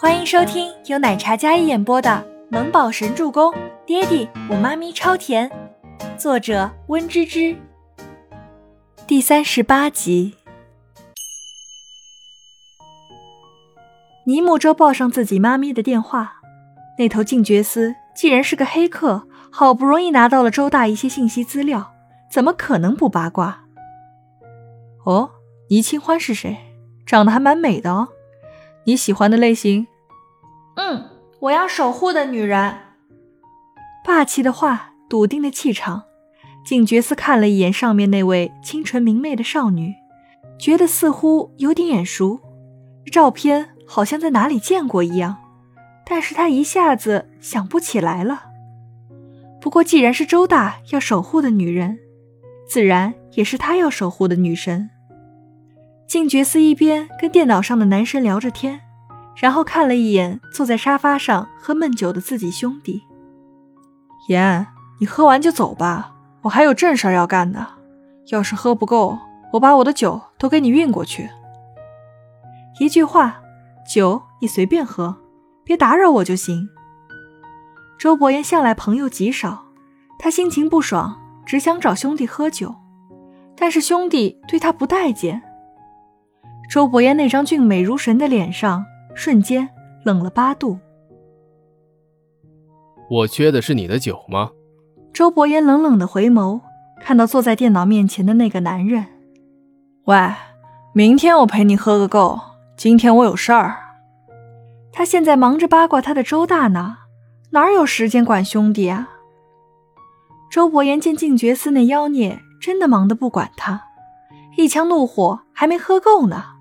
欢迎收听由奶茶嘉一演播的《萌宝神助攻》，爹地我妈咪超甜，作者温芝芝。第三十八集，尼木舟报上自己妈咪的电话，那头静觉司既然是个黑客，好不容易拿到了周大一些信息资料，怎么可能不八卦？哦，倪清欢是谁？长得还蛮美的哦。你喜欢的类型？嗯，我要守护的女人。霸气的话，笃定的气场。静觉斯看了一眼上面那位清纯明媚的少女，觉得似乎有点眼熟，照片好像在哪里见过一样，但是他一下子想不起来了。不过既然是周大要守护的女人，自然也是他要守护的女神。静觉寺一边跟电脑上的男神聊着天，然后看了一眼坐在沙发上喝闷酒的自己兄弟。言，你喝完就走吧，我还有正事要干呢。要是喝不够，我把我的酒都给你运过去。一句话，酒你随便喝，别打扰我就行。周伯言向来朋友极少，他心情不爽，只想找兄弟喝酒，但是兄弟对他不待见。周伯言那张俊美如神的脸上瞬间冷了八度。我缺的是你的酒吗？周伯言冷冷的回眸，看到坐在电脑面前的那个男人。喂，明天我陪你喝个够，今天我有事儿。他现在忙着八卦他的周大呢，哪有时间管兄弟啊？周伯言见静觉寺那妖孽真的忙得不管他，一腔怒火还没喝够呢。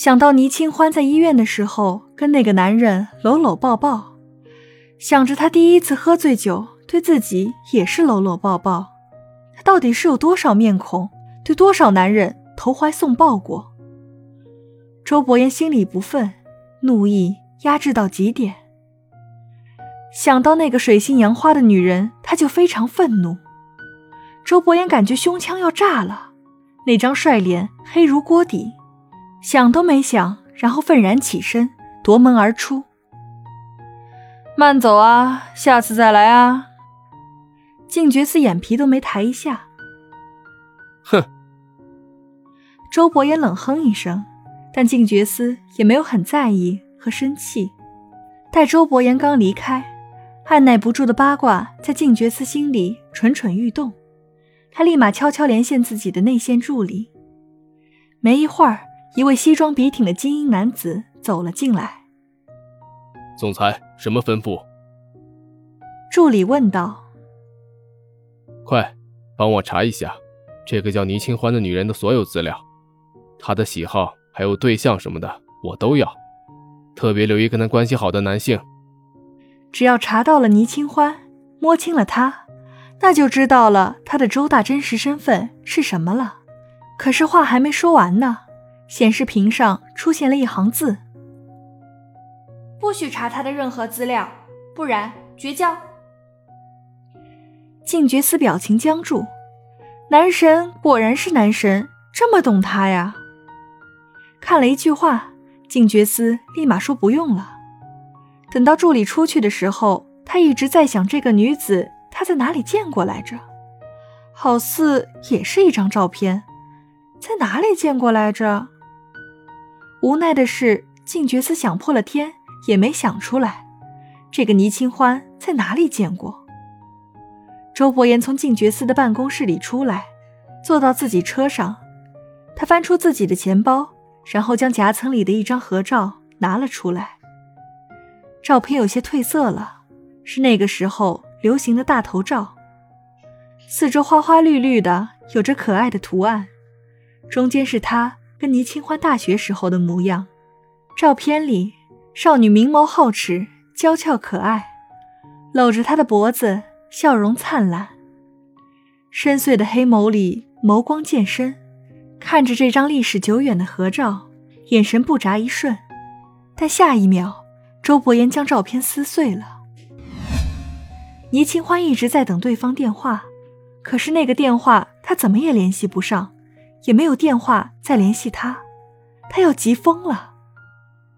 想到倪清欢在医院的时候跟那个男人搂搂抱抱，想着他第一次喝醉酒对自己也是搂搂抱抱，他到底是有多少面孔对多少男人投怀送抱过？周伯言心里不忿，怒意压制到极点。想到那个水性杨花的女人，他就非常愤怒。周伯言感觉胸腔要炸了，那张帅脸黑如锅底。想都没想，然后愤然起身，夺门而出。慢走啊，下次再来啊！静觉寺眼皮都没抬一下。哼！周伯言冷哼一声，但静觉寺也没有很在意和生气。待周伯言刚离开，按耐不住的八卦在静觉寺心里蠢蠢欲动，他立马悄悄连线自己的内线助理。没一会儿。一位西装笔挺的精英男子走了进来。总裁，什么吩咐？助理问道。快，帮我查一下这个叫倪清欢的女人的所有资料，她的喜好还有对象什么的，我都要。特别留意跟她关系好的男性。只要查到了倪清欢，摸清了她，那就知道了她的周大真实身份是什么了。可是话还没说完呢。显示屏上出现了一行字：“不许查他的任何资料，不然绝交。”静觉寺表情僵住，男神果然是男神，这么懂他呀！看了一句话，静觉寺立马说不用了。等到助理出去的时候，他一直在想这个女子他在哪里见过来着，好似也是一张照片，在哪里见过来着？无奈的是，静觉寺想破了天也没想出来，这个倪清欢在哪里见过。周伯言从静觉寺的办公室里出来，坐到自己车上，他翻出自己的钱包，然后将夹层里的一张合照拿了出来。照片有些褪色了，是那个时候流行的大头照，四周花花绿绿的，有着可爱的图案，中间是他。跟倪清欢大学时候的模样，照片里少女明眸皓齿，娇俏可爱，搂着他的脖子，笑容灿烂。深邃的黑眸里眸光渐深，看着这张历史久远的合照，眼神不眨一瞬。但下一秒，周伯言将照片撕碎了。倪清欢一直在等对方电话，可是那个电话他怎么也联系不上。也没有电话再联系他，他要急疯了。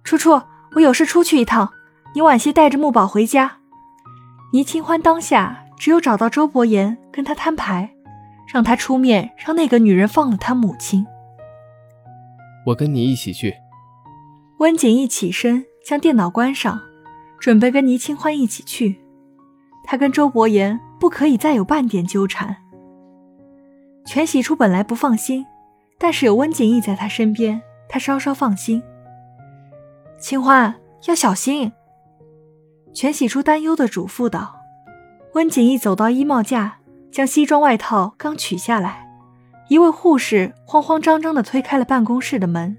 楚楚，我有事出去一趟，你晚些带着木宝回家。倪清欢当下只有找到周伯言，跟他摊牌，让他出面，让那个女人放了他母亲。我跟你一起去。温景一起身将电脑关上，准备跟倪清欢一起去。他跟周伯言不可以再有半点纠缠。全喜初本来不放心，但是有温景逸在他身边，他稍稍放心。清欢要小心。全喜初担忧的嘱咐道。温景逸走到衣帽架，将西装外套刚取下来，一位护士慌慌张张的推开了办公室的门。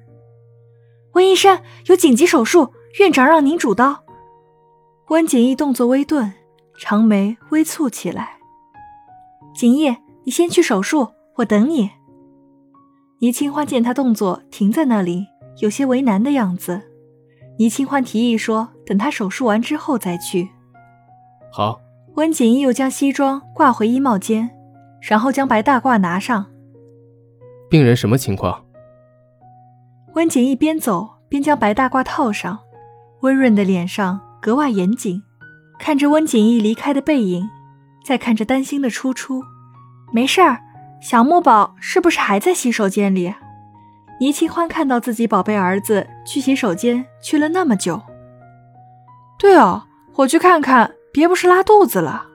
温医生，有紧急手术，院长让您主刀。温景逸动作微顿，长眉微蹙起来。景逸，你先去手术，我等你。倪清欢见他动作停在那里，有些为难的样子。倪清欢提议说：“等他手术完之后再去。”好。温景逸又将西装挂回衣帽间，然后将白大褂拿上。病人什么情况？温景逸边走边将白大褂套上，温润的脸上格外严谨，看着温景逸离开的背影，再看着担心的初初。没事儿，小木宝是不是还在洗手间里？倪清欢看到自己宝贝儿子去洗手间去了那么久。对哦，我去看看，别不是拉肚子了。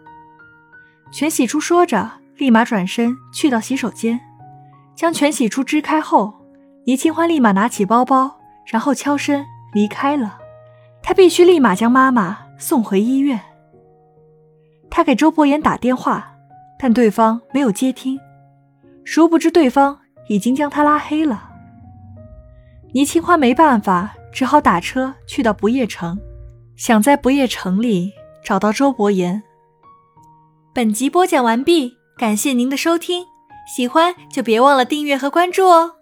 全喜初说着，立马转身去到洗手间，将全喜初支开后，倪清欢立马拿起包包，然后悄身离开了。他必须立马将妈妈送回医院。他给周伯言打电话，但对方没有接听，殊不知对方已经将他拉黑了。倪清欢没办法，只好打车去到不夜城，想在不夜城里找到周伯言。本集播讲完毕，感谢您的收听，喜欢就别忘了订阅和关注哦。